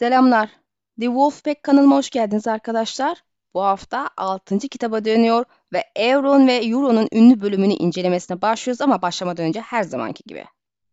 Selamlar. The Wolfpack kanalıma hoş geldiniz arkadaşlar. Bu hafta 6. kitaba dönüyor ve Euron ve Euron'un ünlü bölümünü incelemesine başlıyoruz ama başlamadan önce her zamanki gibi.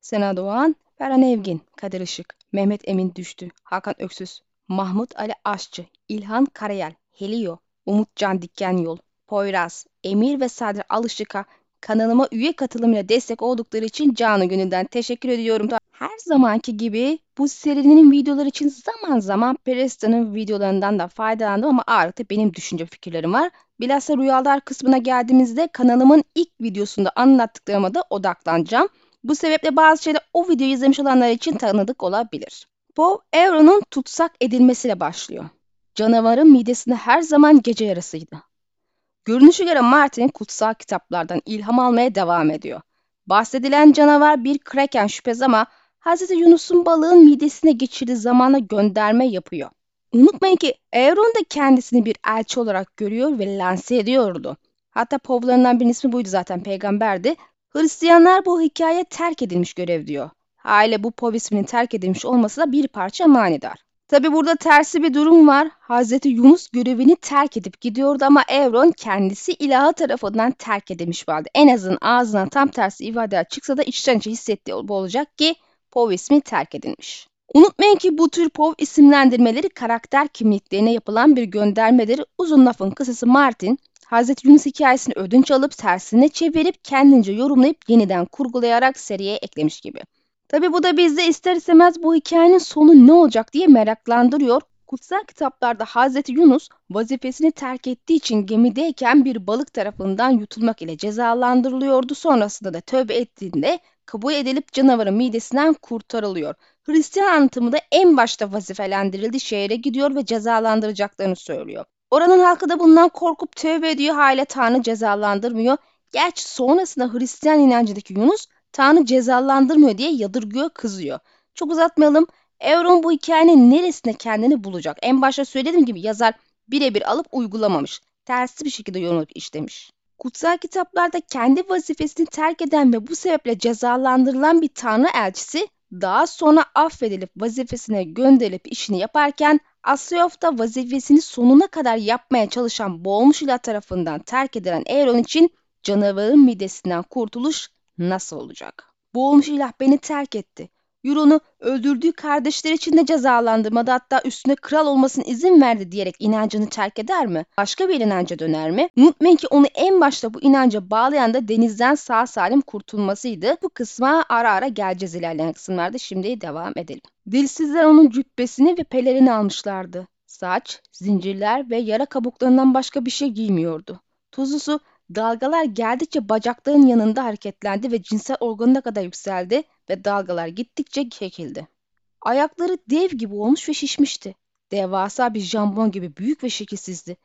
Sena Doğan, Ferhan Evgin, Kadir Işık, Mehmet Emin Düştü, Hakan Öksüz, Mahmut Ali Aşçı, İlhan Karayel, Helio, Umut Can Dikkenyol, Poyraz, Emir ve Sadri Alışık'a kanalıma üye katılımıyla destek oldukları için canı gönülden teşekkür ediyorum. Her zamanki gibi bu serinin videoları için zaman zaman Peresta'nın videolarından da faydalandım ama ağırlıkta benim düşünce fikirlerim var. Bilhassa rüyalar kısmına geldiğimizde kanalımın ilk videosunda anlattıklarıma da odaklanacağım. Bu sebeple bazı şeyler o videoyu izlemiş olanlar için tanıdık olabilir. Bu Euron'un tutsak edilmesiyle başlıyor. Canavarın midesinde her zaman gece yarısıydı. Görünüşe göre Martin kutsal kitaplardan ilham almaya devam ediyor. Bahsedilen canavar bir kraken şüphesiz ama Hz. Yunus'un balığın midesine geçirdiği zamana gönderme yapıyor. Unutmayın ki Euron da kendisini bir elçi olarak görüyor ve lanse ediyordu. Hatta povlarından birinin ismi buydu zaten peygamberdi. Hristiyanlar bu hikaye terk edilmiş görev diyor. Aile bu pov isminin terk edilmiş olması da bir parça manidar. Tabi burada tersi bir durum var. Hazreti Yunus görevini terk edip gidiyordu ama Evron kendisi ilahı tarafından terk edilmiş vardı. En azından ağzından tam tersi ifadeler çıksa da içten içe hissettiği olacak ki POV ismi terk edilmiş. Unutmayın ki bu tür POV isimlendirmeleri karakter kimliklerine yapılan bir göndermedir. Uzun lafın kısası Martin, Hazreti Yunus hikayesini ödünç alıp tersine çevirip kendince yorumlayıp yeniden kurgulayarak seriye eklemiş gibi. Tabi bu da bizde ister istemez bu hikayenin sonu ne olacak diye meraklandırıyor. Kutsal kitaplarda Hazreti Yunus vazifesini terk ettiği için gemideyken bir balık tarafından yutulmak ile cezalandırılıyordu. Sonrasında da tövbe ettiğinde kabul edilip canavarın midesinden kurtarılıyor. Hristiyan anlatımı da en başta vazifelendirildi şehre gidiyor ve cezalandıracaklarını söylüyor. Oranın halkı da bundan korkup tövbe ediyor hala Tanrı cezalandırmıyor. Gerçi sonrasında Hristiyan inancındaki Yunus Tanrı cezalandırmıyor diye yadırgıyor kızıyor. Çok uzatmayalım. Euron bu hikayenin neresinde kendini bulacak? En başta söylediğim gibi yazar birebir alıp uygulamamış. Tersi bir şekilde yorumlayıp işlemiş. Kutsal kitaplarda kendi vazifesini terk eden ve bu sebeple cezalandırılan bir tanrı elçisi daha sonra affedilip vazifesine gönderilip işini yaparken Asyov da vazifesini sonuna kadar yapmaya çalışan boğulmuş ilah tarafından terk edilen Euron için canavarın midesinden kurtuluş nasıl olacak? Boğulmuş ilah beni terk etti. Euron'u öldürdüğü kardeşler için de cezalandırmadı hatta üstüne kral olmasına izin verdi diyerek inancını terk eder mi? Başka bir inanca döner mi? Unutmayın ki onu en başta bu inanca bağlayan da denizden sağ salim kurtulmasıydı. Bu kısma ara ara geleceğiz ilerleyen kısımlarda. Şimdi devam edelim. Dilsizler onun cübbesini ve pelerini almışlardı. Saç, zincirler ve yara kabuklarından başka bir şey giymiyordu. Tuzlusu Dalgalar geldikçe bacakların yanında hareketlendi ve cinsel organına kadar yükseldi ve dalgalar gittikçe çekildi. Ayakları dev gibi olmuş ve şişmişti. Devasa bir jambon gibi büyük ve şekilsizdi.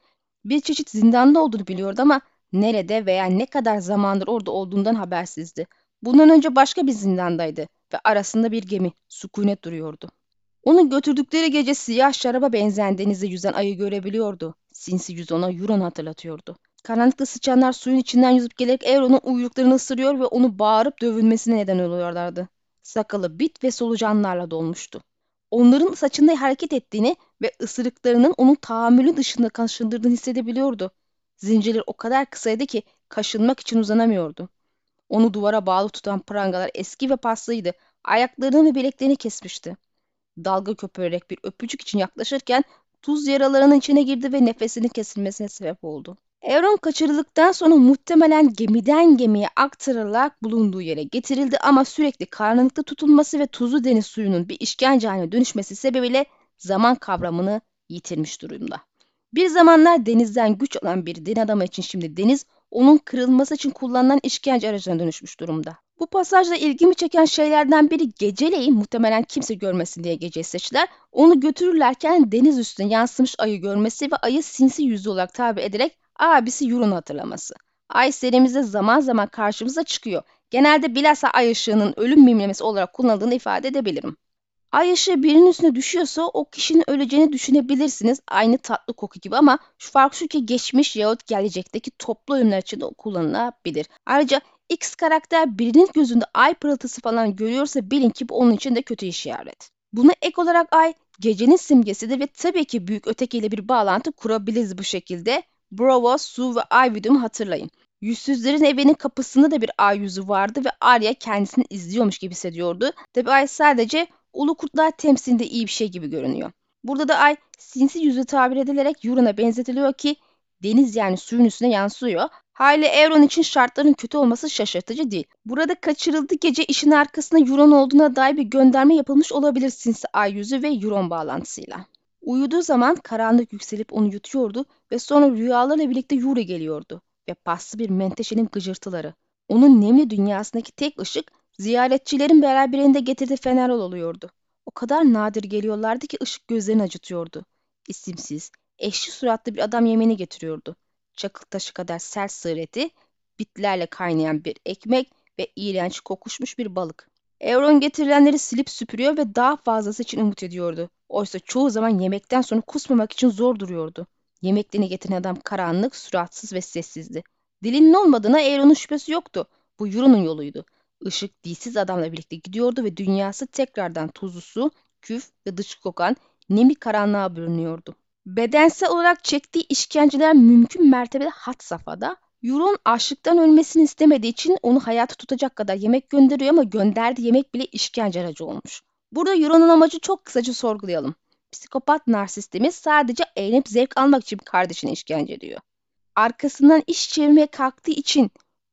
Bir çeşit zindanda olduğunu biliyordu ama nerede veya ne kadar zamandır orada olduğundan habersizdi. Bundan önce başka bir zindandaydı ve arasında bir gemi, sükunet duruyordu. Onu götürdükleri gece siyah şaraba benzeyen denizde yüzen ayı görebiliyordu. Sinsi yüz ona Euron hatırlatıyordu. Karanlıkta sıçanlar suyun içinden yüzüp gelerek Euron'un uyluklarını ısırıyor ve onu bağırıp dövülmesine neden oluyorlardı. Sakalı bit ve solucanlarla dolmuştu. Onların saçında hareket ettiğini ve ısırıklarının onun tahammülü dışında kaşındırdığını hissedebiliyordu. Zincirleri o kadar kısaydı ki kaşınmak için uzanamıyordu. Onu duvara bağlı tutan prangalar eski ve paslıydı. Ayaklarını ve bileklerini kesmişti. Dalga köpürerek bir öpücük için yaklaşırken tuz yaralarının içine girdi ve nefesinin kesilmesine sebep oldu. Euron kaçırıldıktan sonra muhtemelen gemiden gemiye aktarılarak bulunduğu yere getirildi ama sürekli karanlıkta tutulması ve tuzlu deniz suyunun bir işkence haline dönüşmesi sebebiyle zaman kavramını yitirmiş durumda. Bir zamanlar denizden güç alan bir din adamı için şimdi deniz onun kırılması için kullanılan işkence aracına dönüşmüş durumda. Bu pasajda ilgimi çeken şeylerden biri geceleyin muhtemelen kimse görmesin diye gece seçtiler. Onu götürürlerken deniz üstüne yansımış ayı görmesi ve ayı sinsi yüzlü olarak tabi ederek abisi Yurun hatırlaması. Ay serimizde zaman zaman karşımıza çıkıyor. Genelde bilhassa ay ışığının ölüm mimlemesi olarak kullanıldığını ifade edebilirim. Ay ışığı birinin üstüne düşüyorsa o kişinin öleceğini düşünebilirsiniz. Aynı tatlı koku gibi ama şu fark şu ki geçmiş yahut gelecekteki toplu ölümler için de kullanılabilir. Ayrıca X karakter birinin gözünde ay pırıltısı falan görüyorsa bilin ki bu onun için de kötü işaret. Buna ek olarak ay gecenin simgesidir ve tabii ki büyük ötekiyle bir bağlantı kurabiliriz bu şekilde. Bravo, Sue ve Ay videomu hatırlayın. Yüzsüzlerin evinin kapısında da bir ay yüzü vardı ve Arya kendisini izliyormuş gibi hissediyordu. Tabi ay sadece ulu kurtlar temsilinde iyi bir şey gibi görünüyor. Burada da ay sinsi yüzü tabir edilerek Euron'a benzetiliyor ki deniz yani suyun üstüne yansıyor. Hali Euron için şartların kötü olması şaşırtıcı değil. Burada kaçırıldı gece işin arkasında Euron olduğuna dair bir gönderme yapılmış olabilir sinsi ay yüzü ve Euron bağlantısıyla. Uyuduğu zaman karanlık yükselip onu yutuyordu ve sonra rüyalarla birlikte Yuri geliyordu ve paslı bir menteşenin gıcırtıları. Onun nemli dünyasındaki tek ışık ziyaretçilerin beraberinde getirdiği fener oluyordu. O kadar nadir geliyorlardı ki ışık gözlerini acıtıyordu. İsimsiz, eşli suratlı bir adam yemeğini getiriyordu. Çakıl taşı kadar sert sığır eti, bitlerle kaynayan bir ekmek ve iğrenç kokuşmuş bir balık. Euron getirilenleri silip süpürüyor ve daha fazlası için umut ediyordu. Oysa çoğu zaman yemekten sonra kusmamak için zor duruyordu. Yemeklerini getiren adam karanlık, suratsız ve sessizdi. Dilinin olmadığına Euron'un şüphesi yoktu. Bu Euron'un yoluydu. Işık dilsiz adamla birlikte gidiyordu ve dünyası tekrardan tuzlu su, küf ve dışkı kokan nemi karanlığa bürünüyordu. Bedensel olarak çektiği işkenceler mümkün mertebede hat safhada. Euron açlıktan ölmesini istemediği için onu hayata tutacak kadar yemek gönderiyor ama gönderdiği yemek bile işkence aracı olmuş. Burada Euron'un amacı çok kısaca sorgulayalım. Psikopat narsistimiz sadece eğlenip zevk almak için kardeşini işkence ediyor. Arkasından iş çevirmeye kalktığı için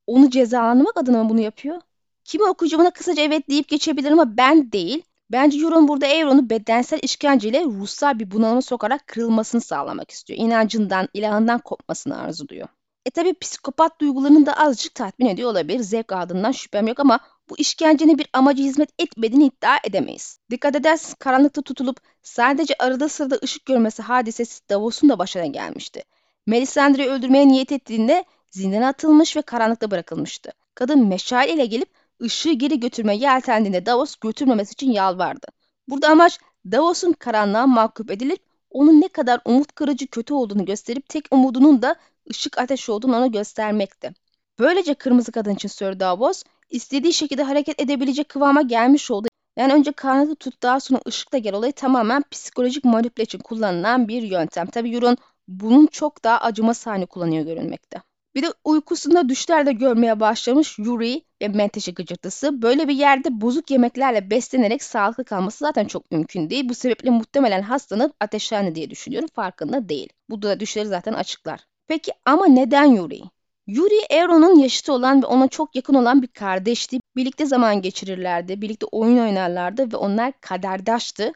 onu cezalandırmak adına mı bunu yapıyor? Kimi okuyucu buna kısaca evet deyip geçebilir ama ben değil. Bence Euron burada Euron'u bedensel işkenceyle ruhsal bir bunalıma sokarak kırılmasını sağlamak istiyor. İnancından, ilahından kopmasını arzuluyor. E tabi psikopat duygularını da azıcık tatmin ediyor olabilir. Zevk aldığından şüphem yok ama bu işkencenin bir amacı hizmet etmediğini iddia edemeyiz. Dikkat ederseniz karanlıkta tutulup sadece arada sırada ışık görmesi hadisesi Davos'un da başına gelmişti. Melisandre'yi öldürmeye niyet ettiğinde zindana atılmış ve karanlıkta bırakılmıştı. Kadın meşale ile gelip ışığı geri götürmeye yeltendiğinde Davos götürmemesi için yalvardı. Burada amaç Davos'un karanlığa mahkup edilip onun ne kadar umut kırıcı kötü olduğunu gösterip tek umudunun da ışık ateş olduğunu ona göstermekti. Böylece kırmızı kadın için Sir Davos istediği şekilde hareket edebilecek kıvama gelmiş oldu. Yani önce karanlık tut daha sonra ışıkla gel olayı tamamen psikolojik manipüle için kullanılan bir yöntem. Tabi Euron bunun çok daha acımasız halini kullanıyor görünmekte. Bir de uykusunda düşler görmeye başlamış Yuri ve menteşe gıcırtısı. Böyle bir yerde bozuk yemeklerle beslenerek sağlıklı kalması zaten çok mümkün değil. Bu sebeple muhtemelen hastanın ateşlendi diye düşünüyorum. Farkında değil. Bu da düşleri zaten açıklar. Peki ama neden Yuri? Yuri Aeron'un yaşıtı olan ve ona çok yakın olan bir kardeşti. Birlikte zaman geçirirlerdi, birlikte oyun oynarlardı ve onlar kaderdaştı.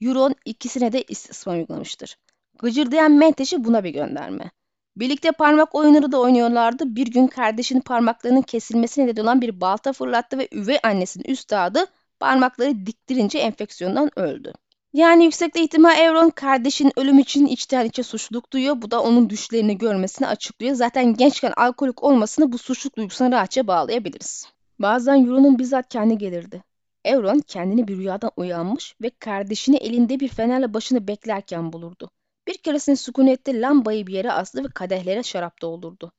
Euron ikisine de istismar uygulamıştır. Gıcırdayan Menteş'i buna bir gönderme. Birlikte parmak oyunları da oynuyorlardı. Bir gün kardeşinin parmaklarının kesilmesine neden olan bir balta fırlattı ve üvey annesinin üstadı parmakları diktirince enfeksiyondan öldü. Yani yüksekte ihtimal Evron kardeşinin ölüm için içten içe suçluluk duyuyor. Bu da onun düşlerini görmesini açıklıyor. Zaten gençken alkolik olmasını bu suçluluk duygusuna rahatça bağlayabiliriz. Bazen Euron'un bizzat kendi gelirdi. Euron kendini bir rüyadan uyanmış ve kardeşini elinde bir fenerle başını beklerken bulurdu. Bir keresinde sükunette lambayı bir yere astı ve kadehlere şarap doldurdu.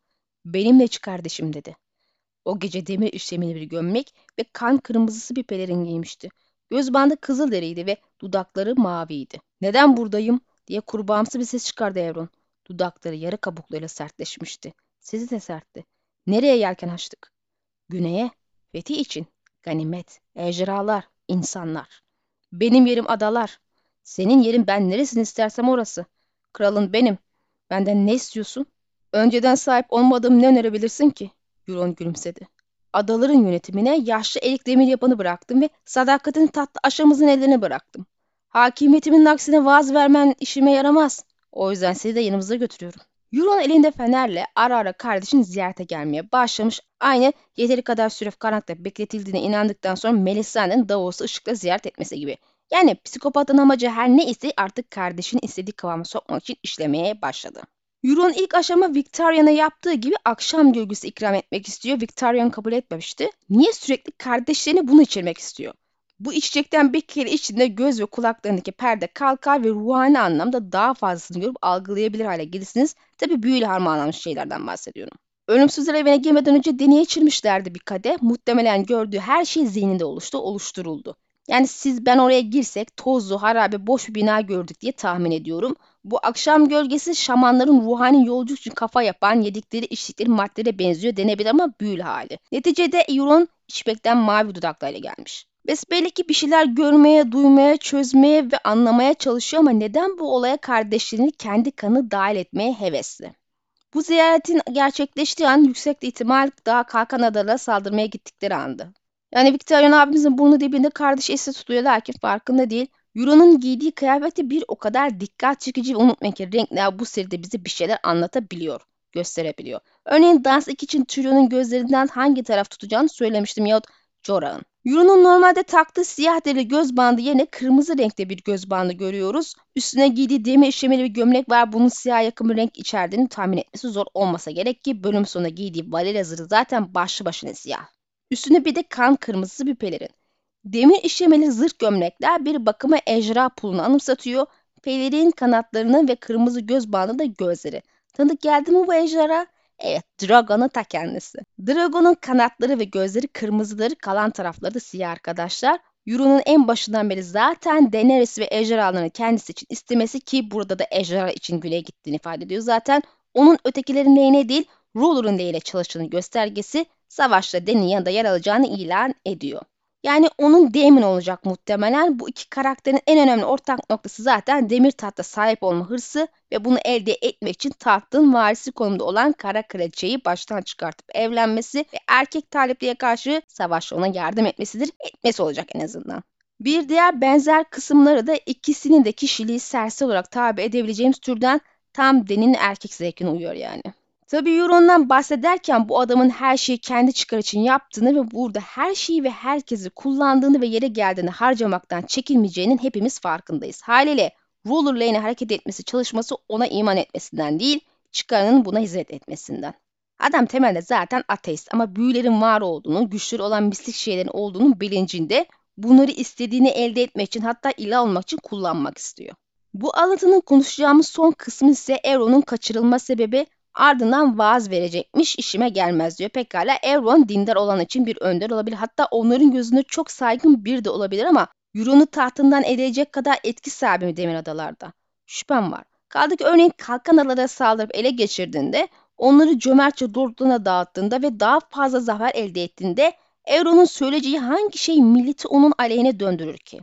Benimle iç kardeşim dedi. O gece demir işlemeli bir gömlek ve kan kırmızısı bir pelerin giymişti. Göz bandı kızıl deriydi ve dudakları maviydi. Neden buradayım diye kurbağamsı bir ses çıkardı Evron. Dudakları yarı kabuklarıyla sertleşmişti. Sesi de sertti. Nereye yelken açtık? Güneye, fethi için. Ganimet, ejderhalar, insanlar. Benim yerim adalar. Senin yerin ben neresini istersem orası. Kralın benim. Benden ne istiyorsun? Önceden sahip olmadığım ne önerebilirsin ki? Euron gülümsedi. Adaların yönetimine yaşlı elik demir yapanı bıraktım ve sadakatini tatlı aşamızın ellerine bıraktım. Hakimiyetimin aksine vaaz vermen işime yaramaz. O yüzden seni de yanımıza götürüyorum. Euron elinde fenerle ara ara kardeşini ziyarete gelmeye başlamış. Aynı yeteri kadar süre karanlıkta bekletildiğine inandıktan sonra Melisandre'nin Davos'u ışıkla ziyaret etmesi gibi. Yani psikopatın amacı her ne ise artık kardeşini istediği kıvama sokmak için işlemeye başladı. Euron ilk aşama Victoria'na yaptığı gibi akşam gölgesi ikram etmek istiyor. Victorian kabul etmemişti. Niye sürekli kardeşlerini bunu içirmek istiyor? Bu içecekten bir kere içinde göz ve kulaklarındaki perde kalkar ve ruhani anlamda daha fazlasını görüp algılayabilir hale gelirsiniz. Tabi büyüyle harmanlanmış şeylerden bahsediyorum. Ölümsüzler evine girmeden önce deneye içirmişlerdi bir kade. Muhtemelen gördüğü her şey zihninde oluştu, oluşturuldu. Yani siz ben oraya girsek tozlu, harabe, boş bir bina gördük diye tahmin ediyorum. Bu akşam gölgesi şamanların ruhani yolculuk için kafa yapan yedikleri içtikleri maddelere benziyor denebilir ama büyülü hali. Neticede Euron içmekten mavi dudaklarıyla gelmiş. Besbelli ki bir şeyler görmeye, duymaya, çözmeye ve anlamaya çalışıyor ama neden bu olaya kardeşlerini kendi kanı dahil etmeye hevesli? Bu ziyaretin gerçekleştiği an yüksek ihtimal daha Kalkan Adalara saldırmaya gittikleri andı. Yani Victorian abimizin burnu dibinde kardeş esi tutuyor lakin farkında değil. Euro'nun giydiği kıyafeti bir o kadar dikkat çekici ve unutmayın ki renkler bu seride bize bir şeyler anlatabiliyor, gösterebiliyor. Örneğin dans için Tyrion'un gözlerinden hangi taraf tutacağını söylemiştim yahut Jorah'ın. Euro'nun normalde taktığı siyah deri göz bandı yerine kırmızı renkte bir göz bandı görüyoruz. Üstüne giydiği demir işlemeli bir gömlek var. Bunun siyah yakın bir renk içerdiğini tahmin etmesi zor olmasa gerek ki bölüm sonunda giydiği valer zırhı zaten başlı başına siyah. Üstüne bir de kan kırmızısı bir pelerin. Demir işlemeli zırh gömlekler bir bakıma ejderha pulunu anımsatıyor. Pelerin kanatlarını ve kırmızı göz bandı da gözleri. Tanıdık geldi mi bu ejderha? Evet, Dragon'un ta kendisi. Dragon'un kanatları ve gözleri kırmızıları, kalan tarafları da siyah arkadaşlar. Euro'nun en başından beri zaten Daenerys ve ejderhalarını kendisi için istemesi ki burada da ejderha için güneye gittiğini ifade ediyor zaten. Onun ötekilerin lehine değil, Ruler'ın lehine çalıştığını göstergesi savaşta Dany'nin yanında yer alacağını ilan ediyor. Yani onun Daemon olacak muhtemelen. Bu iki karakterin en önemli ortak noktası zaten demir tahta sahip olma hırsı ve bunu elde etmek için tahtın varisi konumda olan kara kraliçeyi baştan çıkartıp evlenmesi ve erkek talipliğe karşı savaşta ona yardım etmesidir. Etmesi olacak en azından. Bir diğer benzer kısımları da ikisinin de kişiliği sersi olarak tabi edebileceğimiz türden tam denin erkek zevkine uyuyor yani. Tabii Euron'dan bahsederken bu adamın her şeyi kendi çıkar için yaptığını ve burada her şeyi ve herkesi kullandığını ve yere geldiğini harcamaktan çekinmeyeceğinin hepimiz farkındayız. Haliyle Ruler Lane'e hareket etmesi çalışması ona iman etmesinden değil, çıkarının buna hizmet etmesinden. Adam temelde zaten ateist ama büyülerin var olduğunu, güçleri olan mistik şeylerin olduğunu bilincinde bunları istediğini elde etmek için hatta ilah olmak için kullanmak istiyor. Bu alıntının konuşacağımız son kısmı ise Eron'un kaçırılma sebebi Ardından vaaz verecekmiş işime gelmez diyor. Pekala Evron dindar olan için bir önder olabilir. Hatta onların gözünde çok saygın bir de olabilir ama Euron'u tahtından edecek kadar etki sahibi mi Demir Adalar'da? Şüphem var. Kaldı ki örneğin Kalkan saldırıp ele geçirdiğinde, onları cömertçe doğrultularına dağıttığında ve daha fazla zafer elde ettiğinde Euron'un söyleyeceği hangi şey milleti onun aleyhine döndürür ki?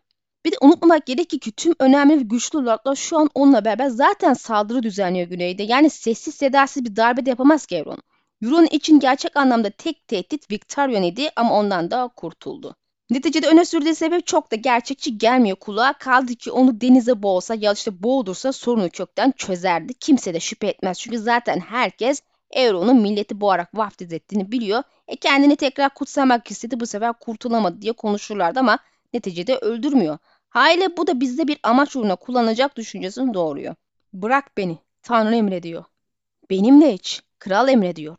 Bir de unutmamak gerekir ki tüm önemli ve güçlü lordlar şu an onunla beraber zaten saldırı düzenliyor güneyde. Yani sessiz sedasız bir darbe de yapamaz ki Euron. Euron için gerçek anlamda tek tehdit Victorion idi ama ondan da kurtuldu. Neticede öne sürdüğü sebep çok da gerçekçi gelmiyor kulağa. Kaldı ki onu denize boğsa ya işte boğdursa sorunu kökten çözerdi. Kimse de şüphe etmez. Çünkü zaten herkes Euron'un milleti boğarak vaftiz ettiğini biliyor. E kendini tekrar kutsamak istedi bu sefer kurtulamadı diye konuşurlardı ama neticede öldürmüyor. Haliyle bu da bizde bir amaç uğruna kullanacak düşüncesini doğuruyor. Bırak beni, Tanrı emrediyor. Benimle iç, kral emrediyor.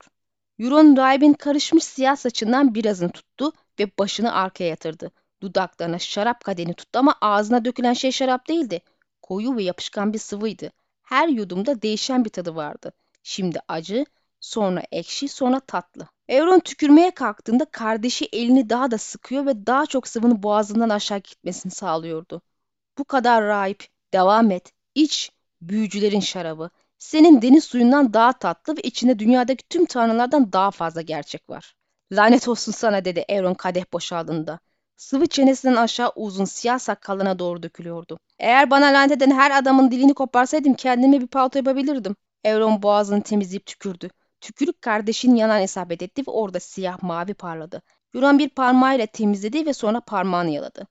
Euron rahibin karışmış siyah saçından birazını tuttu ve başını arkaya yatırdı. Dudaklarına şarap kadeni tuttu ama ağzına dökülen şey şarap değildi. Koyu ve yapışkan bir sıvıydı. Her yudumda değişen bir tadı vardı. Şimdi acı, sonra ekşi, sonra tatlı. Euron tükürmeye kalktığında kardeşi elini daha da sıkıyor ve daha çok sıvının boğazından aşağı gitmesini sağlıyordu. Bu kadar rahip, devam et, iç, büyücülerin şarabı. Senin deniz suyundan daha tatlı ve içinde dünyadaki tüm tanrılardan daha fazla gerçek var. Lanet olsun sana dedi Euron kadeh boşaldığında. Sıvı çenesinden aşağı uzun siyah sakalına doğru dökülüyordu. Eğer bana lanet eden her adamın dilini koparsaydım kendime bir palto yapabilirdim. Euron boğazını temizleyip tükürdü. Tükürük kardeşin yanan isabet etti ve orada siyah mavi parladı. Yuran bir parmağıyla temizledi ve sonra parmağını yaladı.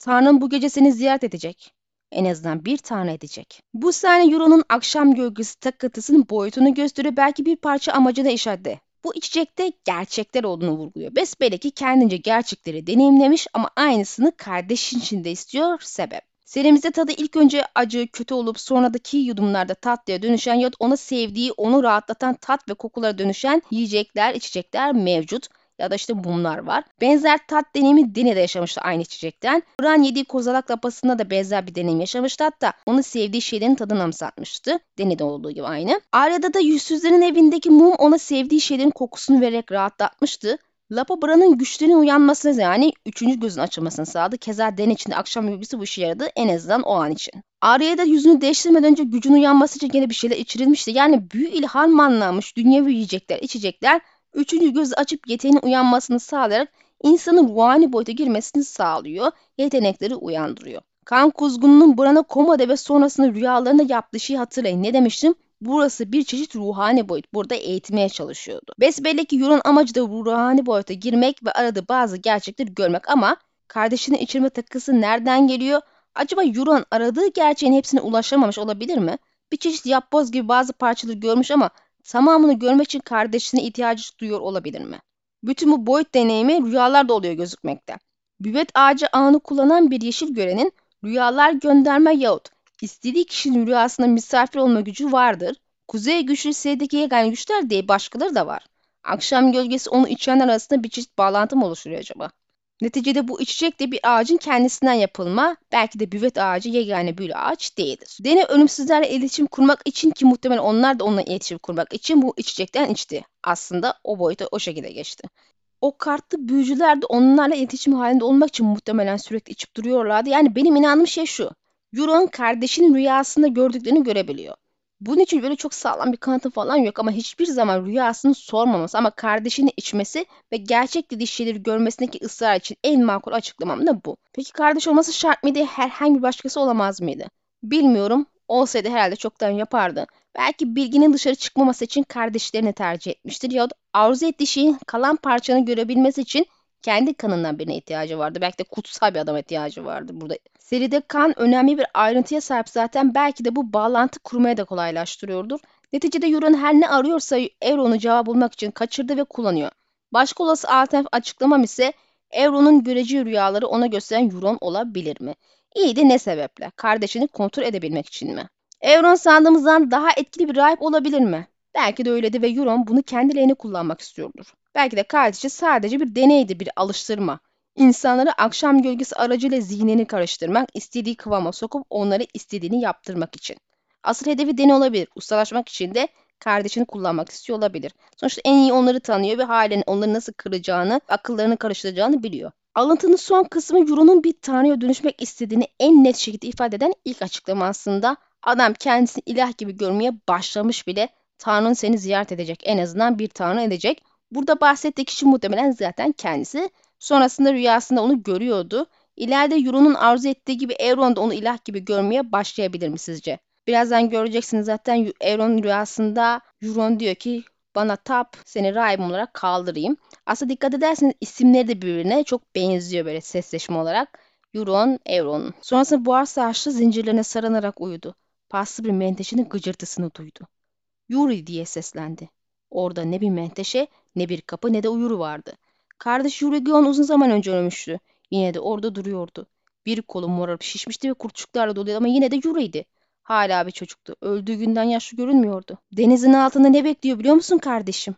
Tanrım bu gece seni ziyaret edecek. En azından bir tane edecek. Bu sahne Euro'nun akşam gölgesi takıntısının boyutunu gösteriyor belki bir parça amacına işaretle. Bu içecekte gerçekler olduğunu vurguluyor. Besbelli ki kendince gerçekleri deneyimlemiş ama aynısını kardeşin için de istiyor sebep. Serimizde tadı ilk önce acı, kötü olup sonradaki yudumlarda tatlıya dönüşen ya ona sevdiği, onu rahatlatan tat ve kokulara dönüşen yiyecekler, içecekler mevcut ya da işte mumlar var. Benzer tat deneyimi Deni'de yaşamıştı aynı içecekten. Bran yediği kozalak lapasında da benzer bir deneyim yaşamıştı hatta onu sevdiği şeylerin tadını amsatmıştı. Deni'de olduğu gibi aynı. Arya'da da yüzsüzlerin evindeki mum ona sevdiği şeylerin kokusunu vererek rahatlatmıştı. Lapabra'nın güçlerinin uyanmasına yani üçüncü gözün açılmasını sağladı. Keza den içinde akşam bilgisi bu işe yaradı en azından o an için. Arya'ya da yüzünü değiştirmeden önce gücün uyanması için gene bir şeyler içirilmişti. Yani büyü ilhamlanmış dünyevi yiyecekler, içecekler üçüncü gözü açıp yeteneğin uyanmasını sağlayarak insanın ruhani boyuta girmesini sağlıyor, yetenekleri uyandırıyor. Kan kuzgununun Bran'a komada ve sonrasında rüyalarında yaptığı şeyi hatırlayın. Ne demiştim? Burası bir çeşit ruhani boyut. Burada eğitmeye çalışıyordu. Besbelli ki Euron amacı da ruhani boyuta girmek ve aradığı bazı gerçekleri görmek ama kardeşinin içirme takısı nereden geliyor? Acaba Euron aradığı gerçeğin hepsine ulaşamamış olabilir mi? Bir çeşit yapboz gibi bazı parçaları görmüş ama tamamını görmek için kardeşine ihtiyacı duyuyor olabilir mi? Bütün bu boyut deneyimi rüyalarda oluyor gözükmekte. Büvet ağacı ağını kullanan bir yeşil görenin rüyalar gönderme yahut istediği kişinin rüyasında misafir olma gücü vardır. Kuzey güçlü S'deki yegane güçler diye başkaları da var. Akşam gölgesi onu içenler arasında bir çeşit bağlantı mı oluşturuyor acaba? Neticede bu içecek de bir ağacın kendisinden yapılma, belki de büvet ağacı yegane büyülü ağaç değildir. Dene ölümsüzlerle iletişim kurmak için ki muhtemelen onlar da onunla iletişim kurmak için bu içecekten içti. Aslında o boyuta o şekilde geçti. O kartlı büyücüler de onlarla iletişim halinde olmak için muhtemelen sürekli içip duruyorlardı. Yani benim inandığım şey şu. Euron kardeşinin rüyasında gördüklerini görebiliyor. Bunun için böyle çok sağlam bir kanıtı falan yok ama hiçbir zaman rüyasını sormaması ama kardeşini içmesi ve gerçek dediği şeyleri görmesindeki ısrar için en makul açıklamam da bu. Peki kardeş olması şart mıydı? Herhangi bir başkası olamaz mıydı? Bilmiyorum. Olsaydı herhalde çoktan yapardı. Belki bilginin dışarı çıkmaması için kardeşlerini tercih etmiştir ya da arzu ettiği şeyin kalan parçanı görebilmesi için kendi kanından birine ihtiyacı vardı. Belki de kutsal bir adama ihtiyacı vardı burada. Seride kan önemli bir ayrıntıya sahip zaten belki de bu bağlantı kurmaya da kolaylaştırıyordur. Neticede Euron her ne arıyorsa Euron'u cevap bulmak için kaçırdı ve kullanıyor. Başka olası alternatif açıklamam ise Euron'un göreceği rüyaları ona gösteren Euron olabilir mi? İyi de ne sebeple? Kardeşini kontrol edebilmek için mi? Euron sandığımızdan daha etkili bir rahip olabilir mi? Belki de öyledi ve Euron bunu kendi lehine kullanmak istiyordur. Belki de kardeşi sadece bir deneydi, bir alıştırma. İnsanları akşam gölgesi aracıyla zihnini karıştırmak, istediği kıvama sokup onları istediğini yaptırmak için. Asıl hedefi deney olabilir. Ustalaşmak için de kardeşini kullanmak istiyor olabilir. Sonuçta en iyi onları tanıyor ve halen onları nasıl kıracağını, akıllarını karıştıracağını biliyor. Alıntının son kısmı Euron'un bir tanrıya dönüşmek istediğini en net şekilde ifade eden ilk açıklamasında adam kendisini ilah gibi görmeye başlamış bile Tanrı'nın seni ziyaret edecek. En azından bir tanrı edecek. Burada bahsettiği kişi muhtemelen zaten kendisi. Sonrasında rüyasında onu görüyordu. İleride Euron'un arzu ettiği gibi Euron da onu ilah gibi görmeye başlayabilir mi sizce? Birazdan göreceksiniz zaten Euron rüyasında Euron diyor ki bana tap seni rahibim olarak kaldırayım. Aslında dikkat ederseniz isimleri de birbirine çok benziyor böyle sesleşme olarak. Euron, Euron. Sonrasında buhar saçlı zincirlerine sarınarak uyudu. Paslı bir menteşenin gıcırtısını duydu. Yuri diye seslendi. Orada ne bir menteşe, ne bir kapı ne de uyuru vardı. Kardeş Yuri Gion uzun zaman önce ölmüştü. Yine de orada duruyordu. Bir kolu morarıp şişmişti ve kurtçuklarla doluydu ama yine de Yuri'ydi. Hala bir çocuktu. Öldüğü günden yaşlı görünmüyordu. Denizin altında ne bekliyor biliyor musun kardeşim?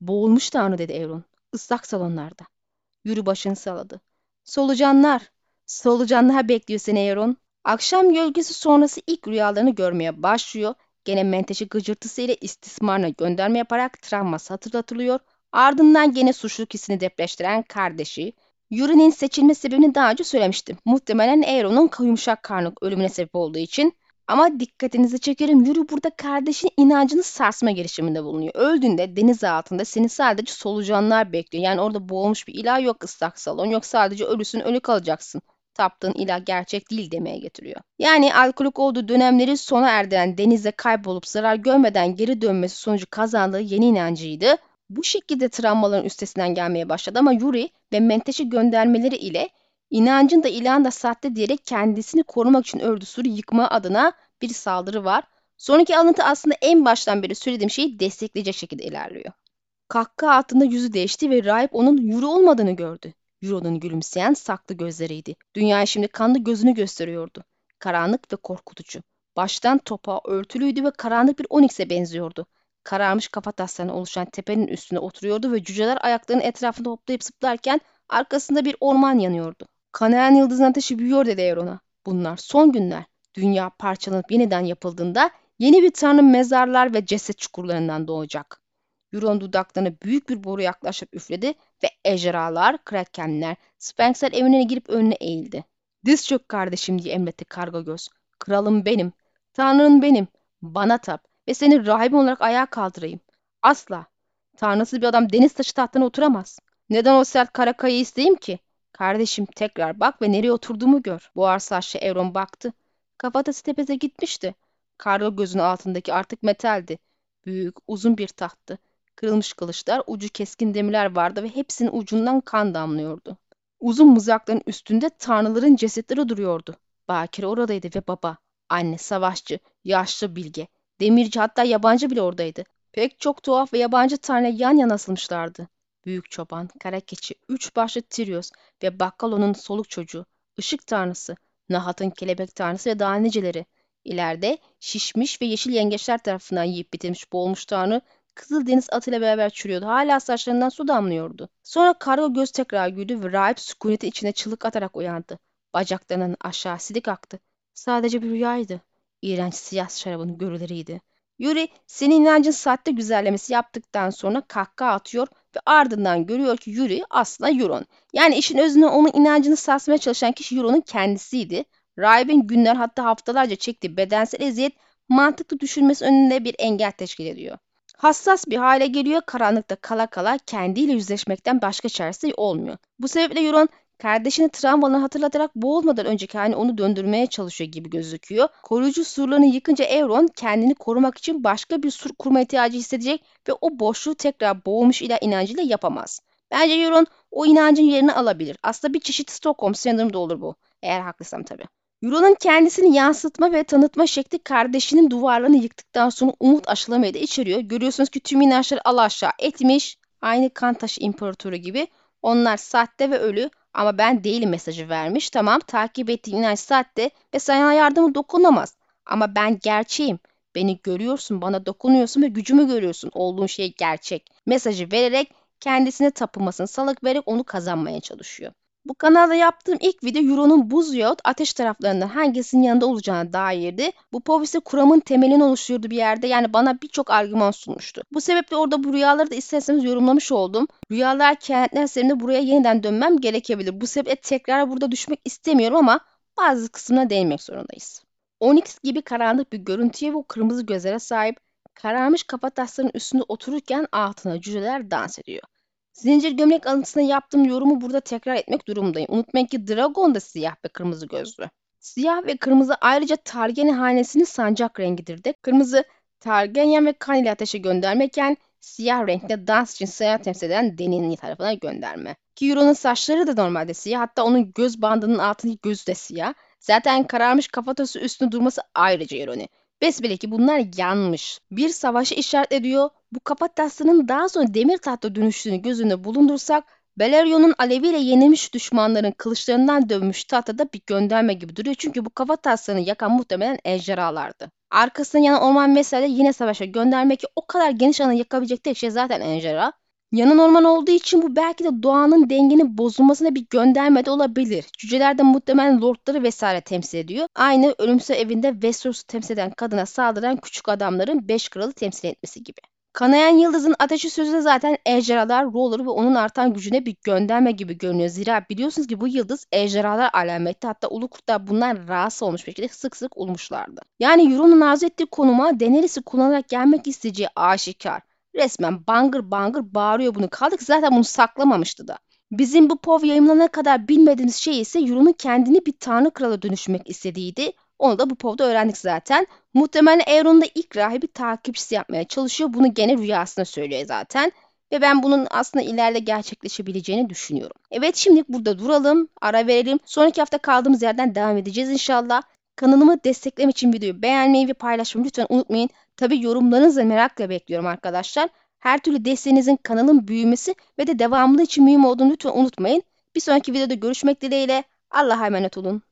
Boğulmuş Tanrı dedi Evron. Islak salonlarda. Yürü başını salladı. Solucanlar. Solucanlar bekliyor seni Evron. Akşam gölgesi sonrası ilk rüyalarını görmeye başlıyor. Gene menteşe gıcırtısı ile istismarına gönderme yaparak travması hatırlatılıyor. Ardından gene suçluluk hissini depreştiren kardeşi, Yuri'nin seçilme sebebini daha önce söylemiştim. Muhtemelen Aeron'un yumuşak karnı ölümüne sebep olduğu için. Ama dikkatinizi çekerim Yuri burada kardeşin inancını sarsma girişiminde bulunuyor. Öldüğünde deniz altında seni sadece solucanlar bekliyor. Yani orada boğulmuş bir ilah yok ıslak salon. Yok sadece ölüsün ölü kalacaksın taptığın ilah gerçek değil demeye getiriyor. Yani alkolik olduğu dönemleri sona erdiren denize kaybolup zarar görmeden geri dönmesi sonucu kazandığı yeni inancıydı. Bu şekilde travmaların üstesinden gelmeye başladı ama Yuri ve Menteşe göndermeleri ile inancın da ilahın da sahte diyerek kendisini korumak için ördüğü sürü yıkma adına bir saldırı var. Sonraki alıntı aslında en baştan beri söylediğim şeyi destekleyecek şekilde ilerliyor. Kahkaha altında yüzü değişti ve rahip onun Yuri olmadığını gördü. Euron'un gülümseyen saklı gözleriydi. Dünyaya şimdi kanlı gözünü gösteriyordu. Karanlık ve korkutucu. Baştan topa örtülüydü ve karanlık bir onyx'e benziyordu. Kararmış kafataslarına oluşan tepenin üstüne oturuyordu ve cüceler ayaklarının etrafında hoplayıp zıplarken arkasında bir orman yanıyordu. Kanayan yıldızın ateşi büyüyor dedi Euron'a. Bunlar son günler. Dünya parçalanıp yeniden yapıldığında yeni bir tanrı mezarlar ve ceset çukurlarından doğacak. Euron dudaklarına büyük bir boru yaklaşıp üfledi ve ejderhalar, krakenler, sphinxler evine girip önüne eğildi. Diz çök kardeşim diye emretti karga göz. Kralım benim, tanrın benim, bana tap ve seni rahibim olarak ayağa kaldırayım. Asla. Tanrısız bir adam deniz taşı tahtına oturamaz. Neden o sert kara kayayı isteyeyim ki? Kardeşim tekrar bak ve nereye oturduğumu gör. Buhar saçlı Evron baktı. Kafatası tepeze gitmişti. Karga gözünün altındaki artık metaldi. Büyük, uzun bir tahttı. Kırılmış kılıçlar, ucu keskin demirler vardı ve hepsinin ucundan kan damlıyordu. Uzun mızrakların üstünde tanrıların cesetleri duruyordu. Bakire oradaydı ve baba, anne, savaşçı, yaşlı bilge, demirci hatta yabancı bile oradaydı. Pek çok tuhaf ve yabancı tanrı yan yana asılmışlardı. Büyük çoban, kara keçi, üç başlı Tyrios ve Bakkalon'un soluk çocuğu, ışık tanrısı, Nahat'ın kelebek tanrısı ve daha niceleri. İleride şişmiş ve yeşil yengeçler tarafından yiyip bitirmiş boğulmuş tanrı Kızıldeniz atıyla beraber çürüyordu. Hala saçlarından su damlıyordu. Sonra kargo göz tekrar güldü ve rahip sükunetin içine çığlık atarak uyandı. Bacaklarının aşağı sidik aktı. Sadece bir rüyaydı. İğrenç siyah şarabın görüleriydi. Yuri senin inancın saatte güzellemesi yaptıktan sonra kahkaha atıyor ve ardından görüyor ki Yuri aslında Euron. Yani işin özünde onun inancını sarsmaya çalışan kişi Euron'un kendisiydi. Rahibin günler hatta haftalarca çektiği bedensel eziyet mantıklı düşünmesi önünde bir engel teşkil ediyor. Hassas bir hale geliyor, karanlıkta kala kala kendiyle yüzleşmekten başka çaresi olmuyor. Bu sebeple Euron kardeşini travmalarını hatırlatarak boğulmadan önceki halini onu döndürmeye çalışıyor gibi gözüküyor. Koruyucu surlarını yıkınca Euron kendini korumak için başka bir sur kurma ihtiyacı hissedecek ve o boşluğu tekrar boğulmuş ile inancıyla yapamaz. Bence Euron o inancın yerini alabilir. Aslında bir çeşit Stockholm sendromu da olur bu. Eğer haklısam tabii. Euro'nun kendisini yansıtma ve tanıtma şekli kardeşinin duvarlarını yıktıktan sonra umut aşılamayı da içeriyor. Görüyorsunuz ki tüm inançları al aşağı etmiş. Aynı kan taşı imparatoru gibi. Onlar sahte ve ölü ama ben değilim mesajı vermiş. Tamam takip ettiğin inanç sahte ve sana yardımı dokunamaz. Ama ben gerçeğim. Beni görüyorsun, bana dokunuyorsun ve gücümü görüyorsun. Olduğun şey gerçek. Mesajı vererek kendisine tapınmasını salık vererek onu kazanmaya çalışıyor. Bu kanalda yaptığım ilk video Euro'nun buz yahut ateş taraflarından hangisinin yanında olacağına dairdi. Bu poveste kuramın temelini oluşturdu bir yerde. Yani bana birçok argüman sunmuştu. Bu sebeple orada bu rüyaları da isterseniz yorumlamış oldum. Rüyalar kehanetler serinde buraya yeniden dönmem gerekebilir. Bu sebeple tekrar burada düşmek istemiyorum ama bazı kısmına değinmek zorundayız. Onyx gibi karanlık bir görüntüye ve kırmızı gözlere sahip kararmış kafa taslarının üstünde otururken altına cüceler dans ediyor. Zincir gömlek alıntısına yaptığım yorumu burada tekrar etmek durumundayım. Unutmayın ki Dragon da siyah ve kırmızı gözlü. Siyah ve kırmızı ayrıca Targaryen hanesinin sancak rengidir de. Kırmızı Targaryen ve kan ile ateşe göndermeken siyah renkte dans için seyahat temsil eden Deni'nin tarafına gönderme. Ki Euron'un saçları da normalde siyah. Hatta onun göz bandının altındaki gözü de siyah. Zaten kararmış kafatası üstünde durması ayrıca ironi. Besbelli ki bunlar yanmış. Bir savaşı işaret ediyor. Bu kapat taslının daha sonra demir tahta dönüştüğünü gözünde bulundursak Belerion'un aleviyle yenilmiş düşmanların kılıçlarından dövmüş tahtada bir gönderme gibi duruyor. Çünkü bu kafa taslarını yakan muhtemelen ejderhalardı. Arkasından yanan orman vesaire yine savaşa göndermek ki o kadar geniş alanı yakabilecek tek şey zaten ejderha. Yanan orman olduğu için bu belki de doğanın dengenin bozulmasına bir gönderme de olabilir. Cüceler de muhtemelen lordları vesaire temsil ediyor. Aynı ölümsüz evinde Westeros'u temsil eden kadına saldıran küçük adamların beş kralı temsil etmesi gibi. Kanayan Yıldız'ın ateşi sözü de zaten ejderhalar, Roller ve onun artan gücüne bir gönderme gibi görünüyor. Zira biliyorsunuz ki bu yıldız ejderhalar alameti hatta ulu kurtlar bunlar rahatsız olmuş bir şekilde sık sık olmuşlardı. Yani Euron'un arzu ettiği konuma Daenerys'i kullanarak gelmek isteyeceği aşikar. Resmen bangır bangır bağırıyor bunu. Kaldık zaten bunu saklamamıştı da. Bizim bu POV yayınlanana kadar bilmediğimiz şey ise Euron'un kendini bir tanrı krala dönüşmek istediğiydi. Onu da bu POV'da öğrendik zaten. Muhtemelen Euron da ilk rahibi takipçisi yapmaya çalışıyor. Bunu gene rüyasında söylüyor zaten. Ve ben bunun aslında ileride gerçekleşebileceğini düşünüyorum. Evet şimdilik burada duralım. Ara verelim. Sonraki hafta kaldığımız yerden devam edeceğiz inşallah. Kanalımı desteklemek için videoyu beğenmeyi ve paylaşmayı lütfen unutmayın. Tabi yorumlarınızı merakla bekliyorum arkadaşlar. Her türlü desteğinizin kanalın büyümesi ve de devamlı için mühim olduğunu lütfen unutmayın. Bir sonraki videoda görüşmek dileğiyle. Allah'a emanet olun.